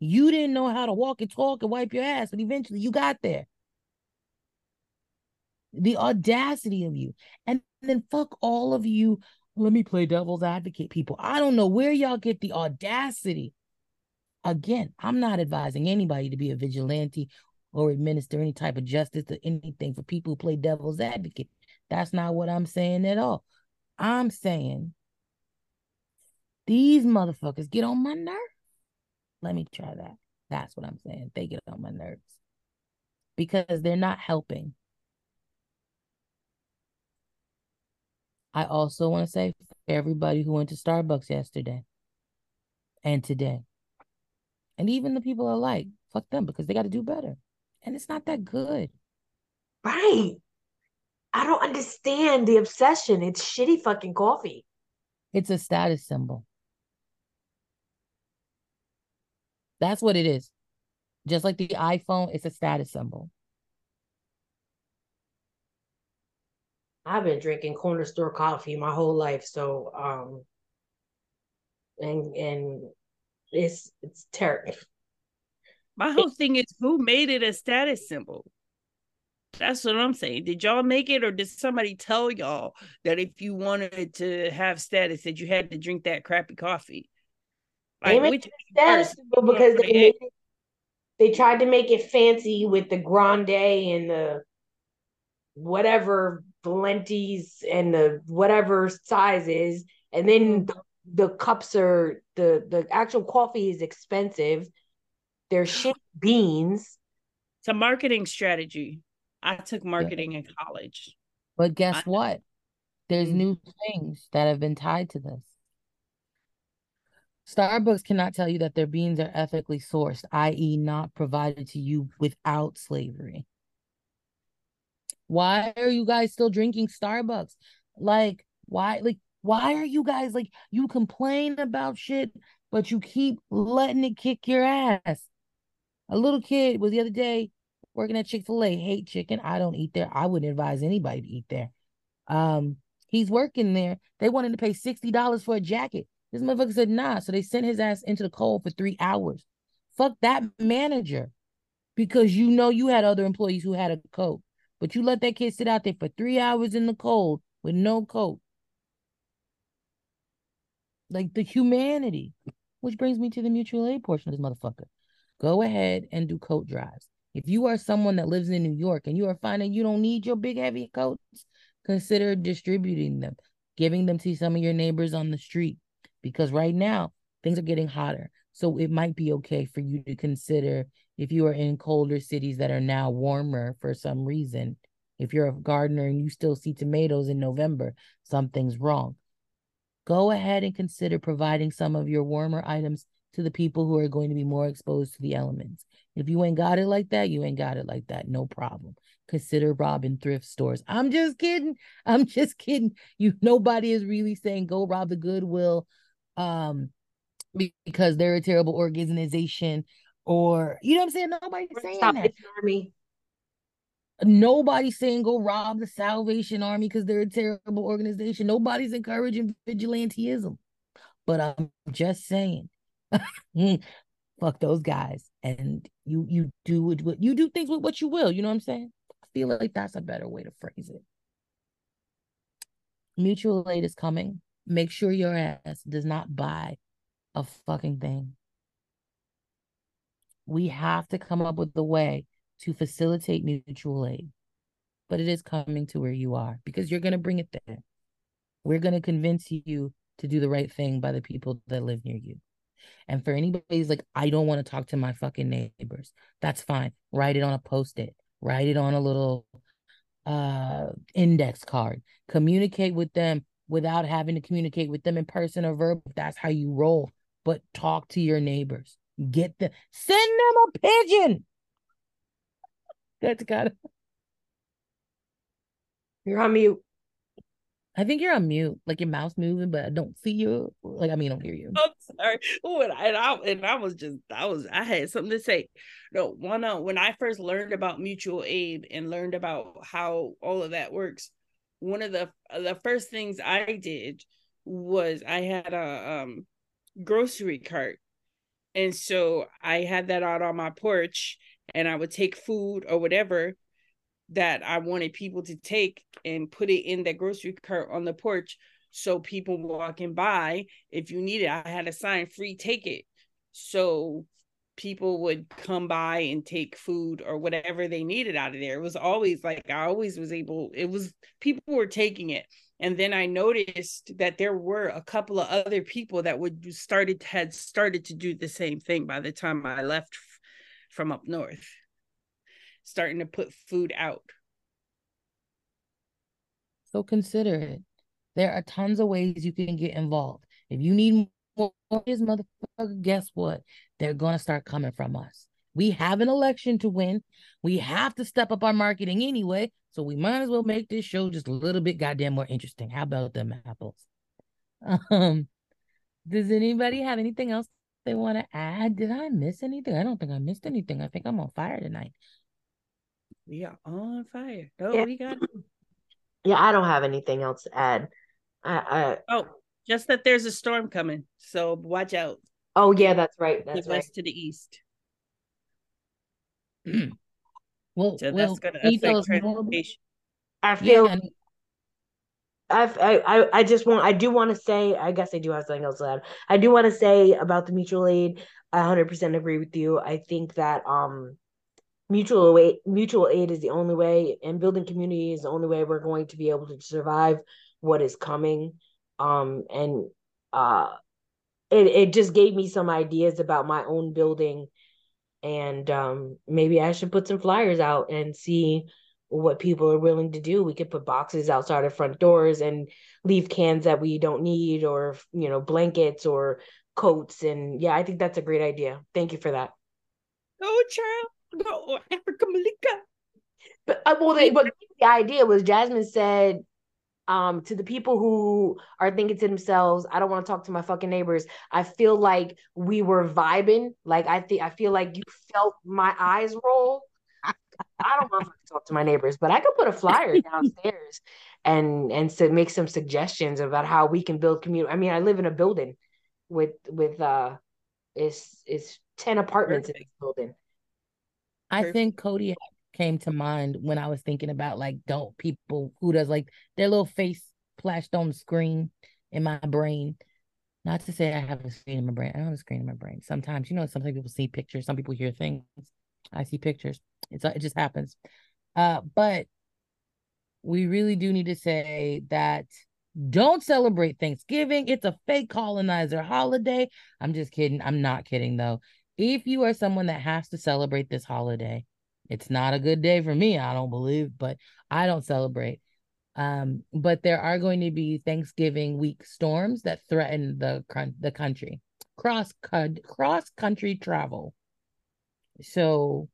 You didn't know how to walk and talk and wipe your ass, but eventually you got there. The audacity of you. And then fuck all of you. Let me play devil's advocate, people. I don't know where y'all get the audacity. Again, I'm not advising anybody to be a vigilante or administer any type of justice or anything for people who play devil's advocate. That's not what I'm saying at all. I'm saying these motherfuckers get on my nerves. Let me try that. That's what I'm saying. They get on my nerves because they're not helping. I also want to say for everybody who went to Starbucks yesterday and today, and even the people I like, fuck them because they got to do better. And it's not that good. Right. I don't understand the obsession. It's shitty fucking coffee. It's a status symbol. That's what it is. Just like the iPhone, it's a status symbol. I've been drinking corner store coffee my whole life, so um and and it's it's terrible. My whole thing is who made it a status symbol? That's what I'm saying. Did y'all make it or did somebody tell y'all that if you wanted to have status that you had to drink that crappy coffee? Like, they made it status because they, made it, they tried to make it fancy with the grande and the whatever Valentis and the whatever sizes, and then the, the cups are the the actual coffee is expensive. They're shit beans. It's a marketing strategy. I took marketing yeah. in college. But guess I, what? There's mm-hmm. new things that have been tied to this. Starbucks cannot tell you that their beans are ethically sourced, i.e., not provided to you without slavery. Why are you guys still drinking Starbucks? Like, why, like, why are you guys like, you complain about shit, but you keep letting it kick your ass? A little kid was the other day working at Chick fil A, hate chicken. I don't eat there. I wouldn't advise anybody to eat there. Um, he's working there. They wanted to pay $60 for a jacket. This motherfucker said nah. So they sent his ass into the cold for three hours. Fuck that manager. Because you know you had other employees who had a coat. But you let that kid sit out there for three hours in the cold with no coat. Like the humanity. Which brings me to the mutual aid portion of this motherfucker. Go ahead and do coat drives. If you are someone that lives in New York and you are finding you don't need your big heavy coats, consider distributing them, giving them to some of your neighbors on the street. Because right now things are getting hotter. So it might be okay for you to consider if you are in colder cities that are now warmer for some reason. If you're a gardener and you still see tomatoes in November, something's wrong. Go ahead and consider providing some of your warmer items to the people who are going to be more exposed to the elements. If you ain't got it like that, you ain't got it like that. No problem. Consider robbing thrift stores. I'm just kidding. I'm just kidding. You nobody is really saying go rob the Goodwill um because they're a terrible organization or you know what I'm saying? Nobody's saying Stop that. Army. Nobody's saying go rob the Salvation Army because they're a terrible organization. Nobody's encouraging vigilanteism. But I'm just saying, fuck those guys. And you you do what you do things with what you will. You know what I'm saying? I feel like that's a better way to phrase it. Mutual aid is coming. Make sure your ass does not buy a fucking thing. We have to come up with a way to facilitate mutual aid. But it is coming to where you are because you're going to bring it there. We're going to convince you to do the right thing by the people that live near you. And for anybody who's like, I don't want to talk to my fucking neighbors, that's fine. Write it on a post it, write it on a little uh index card. Communicate with them without having to communicate with them in person or verbal. That's how you roll. But talk to your neighbors. Get them, send them a pigeon. That's got it. You're on mute. I think you're on mute, like your mouth's moving, but I don't see you. Like I mean, I don't hear you. I'm sorry. Oh, and I, and I, and I was just, I was, I had something to say. No, one, uh, when I first learned about mutual aid and learned about how all of that works, one of the the first things I did was I had a um grocery cart and so I had that out on my porch and I would take food or whatever that I wanted people to take and put it in that grocery cart on the porch. So people walking by, if you need it, I had a sign free take it. So people would come by and take food or whatever they needed out of there. It was always like I always was able, it was people were taking it and then i noticed that there were a couple of other people that would started had started to do the same thing by the time i left from up north starting to put food out so consider it There are tons of ways you can get involved. If you need more this motherfucker, guess what? They're gonna start coming from us. We have an election to win. We have to step up our marketing anyway. So we might as well make this show just a little bit goddamn more interesting. How about them apples? Um, does anybody have anything else they want to add? Did I miss anything? I don't think I missed anything. I think I'm on fire tonight. We are on fire. No, Yeah. we got Yeah, I don't have anything else to add. I, I oh, just that there's a storm coming. So watch out. oh yeah, that's right. The That's right. west to the east. Well, So well, that's gonna can you tell affect us more transportation. I feel Yeah, I've, I, I, I just want, I do want to say, I guess I do have something else to add. I do want to say about the mutual aid. I 100% agree with you. I think that um, mutual aid, mutual aid is the only way, and building community is the only way we're going to be able to survive what is coming. Um, and uh, it, it just gave me some ideas about my own building, and um, maybe I should put some flyers out and see what people are willing to do. We could put boxes outside our front doors and leave cans that we don't need or you know blankets or coats and yeah, I think that's a great idea. Thank you for that. Go, child. Go, Africa Malika. But uh, well, the, but the idea was Jasmine said um to the people who are thinking to themselves, I don't want to talk to my fucking neighbors. I feel like we were vibing. Like I think I feel like you felt my eyes roll. I don't want to talk to my neighbors, but I could put a flyer downstairs and and so make some suggestions about how we can build community. I mean, I live in a building with with uh it's it's 10 apartments in this building. I think Cody came to mind when I was thinking about like don't people who does like their little face flashed on the screen in my brain. Not to say I have a screen in my brain. I don't have a screen in my brain. Sometimes, you know, sometimes people see pictures, some people hear things. I see pictures. It's it just happens. Uh, but we really do need to say that don't celebrate Thanksgiving. It's a fake colonizer holiday. I'm just kidding. I'm not kidding though. If you are someone that has to celebrate this holiday, it's not a good day for me, I don't believe, but I don't celebrate. Um, but there are going to be Thanksgiving week storms that threaten the the country. Cross cross country travel. So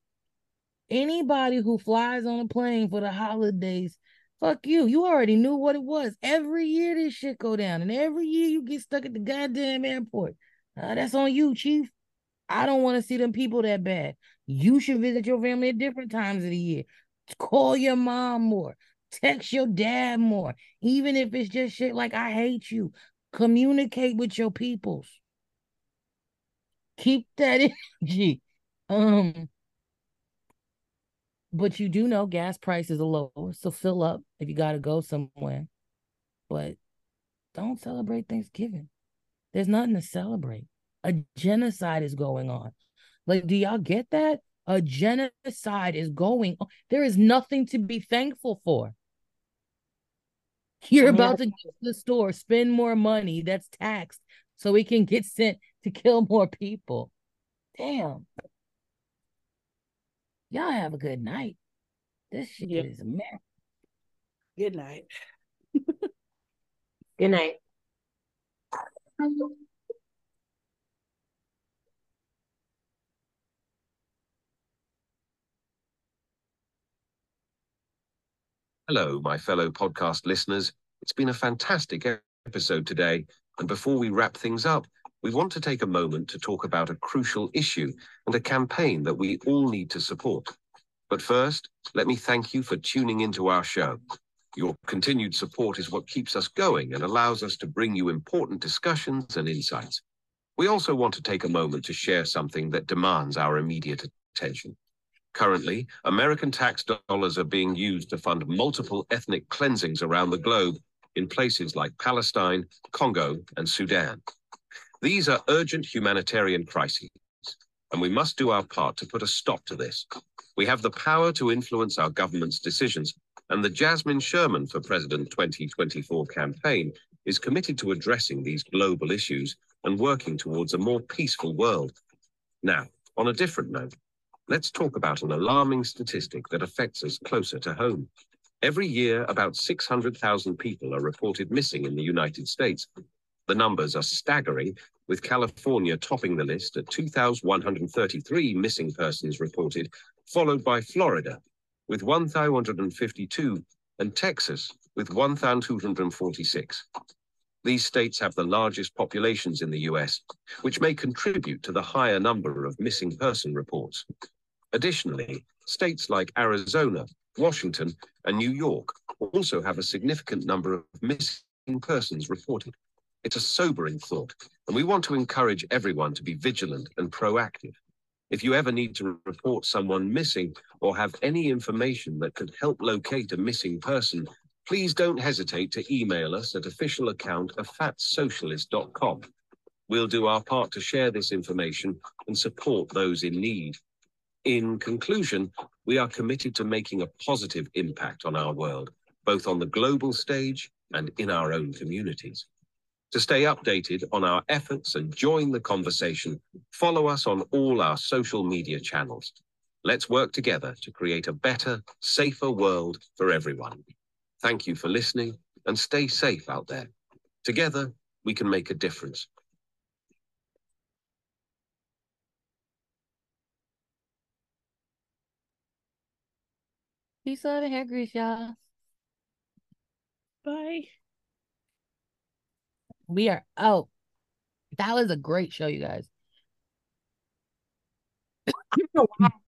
anybody who flies on a plane for the holidays, fuck you. You already knew what it was. Every year this shit go down, and every year you get stuck at the goddamn airport. Uh, that's on you, chief. I don't want to see them people that bad. You should visit your family at different times of the year. Call your mom more. Text your dad more. Even if it's just shit like I hate you. Communicate with your peoples. Keep that energy. Um, but you do know gas prices are low, so fill up if you gotta go somewhere. But don't celebrate Thanksgiving. There's nothing to celebrate. A genocide is going on. Like, do y'all get that? A genocide is going on. There is nothing to be thankful for. You're I mean, I about to go to the store, spend more money that's taxed so we can get sent to kill more people. Damn. Y'all have a good night. This shit Yep. is America. Good night. Good night. Hello, my fellow podcast listeners. It's been a fantastic episode today. And before we wrap things up, we want to take a moment to talk about a crucial issue and a campaign that we all need to support. But first, let me thank you for tuning into our show. Your continued support is what keeps us going and allows us to bring you important discussions and insights. We also want to take a moment to share something that demands our immediate attention. Currently, American tax dollars are being used to fund multiple ethnic cleansings around the globe in places like Palestine, Congo, and Sudan. These are urgent humanitarian crises, and we must do our part to put a stop to this. We have the power to influence our government's decisions, and the Jasmine Sherman for President 2024 campaign is committed to addressing these global issues and working towards a more peaceful world. Now, on a different note, let's talk about an alarming statistic that affects us closer to home. Every year, about 600,000 people are reported missing in the United States. The numbers are staggering, with California topping the list at 2,133 missing persons reported, followed by Florida with 1,152 and Texas with 1,246. These states have the largest populations in the US, which may contribute to the higher number of missing person reports. Additionally, states like Arizona, Washington, and New York also have a significant number of missing persons reported. It's a sobering thought, and we want to encourage everyone to be vigilant and proactive. If you ever need to report someone missing or have any information that could help locate a missing person, please don't hesitate to email us at official account of fatssocialist.com. We'll do our part to share this information and support those in need. In conclusion, we are committed to making a positive impact on our world, both on the global stage and in our own communities. To stay updated on our efforts and join the conversation, follow us on all our social media channels. Let's work together to create a better, safer world for everyone. Thank you for listening and stay safe out there. Together, we can make a difference. Peace, love, and hair grease, y'all. Bye. We are out. That was a great show, you guys.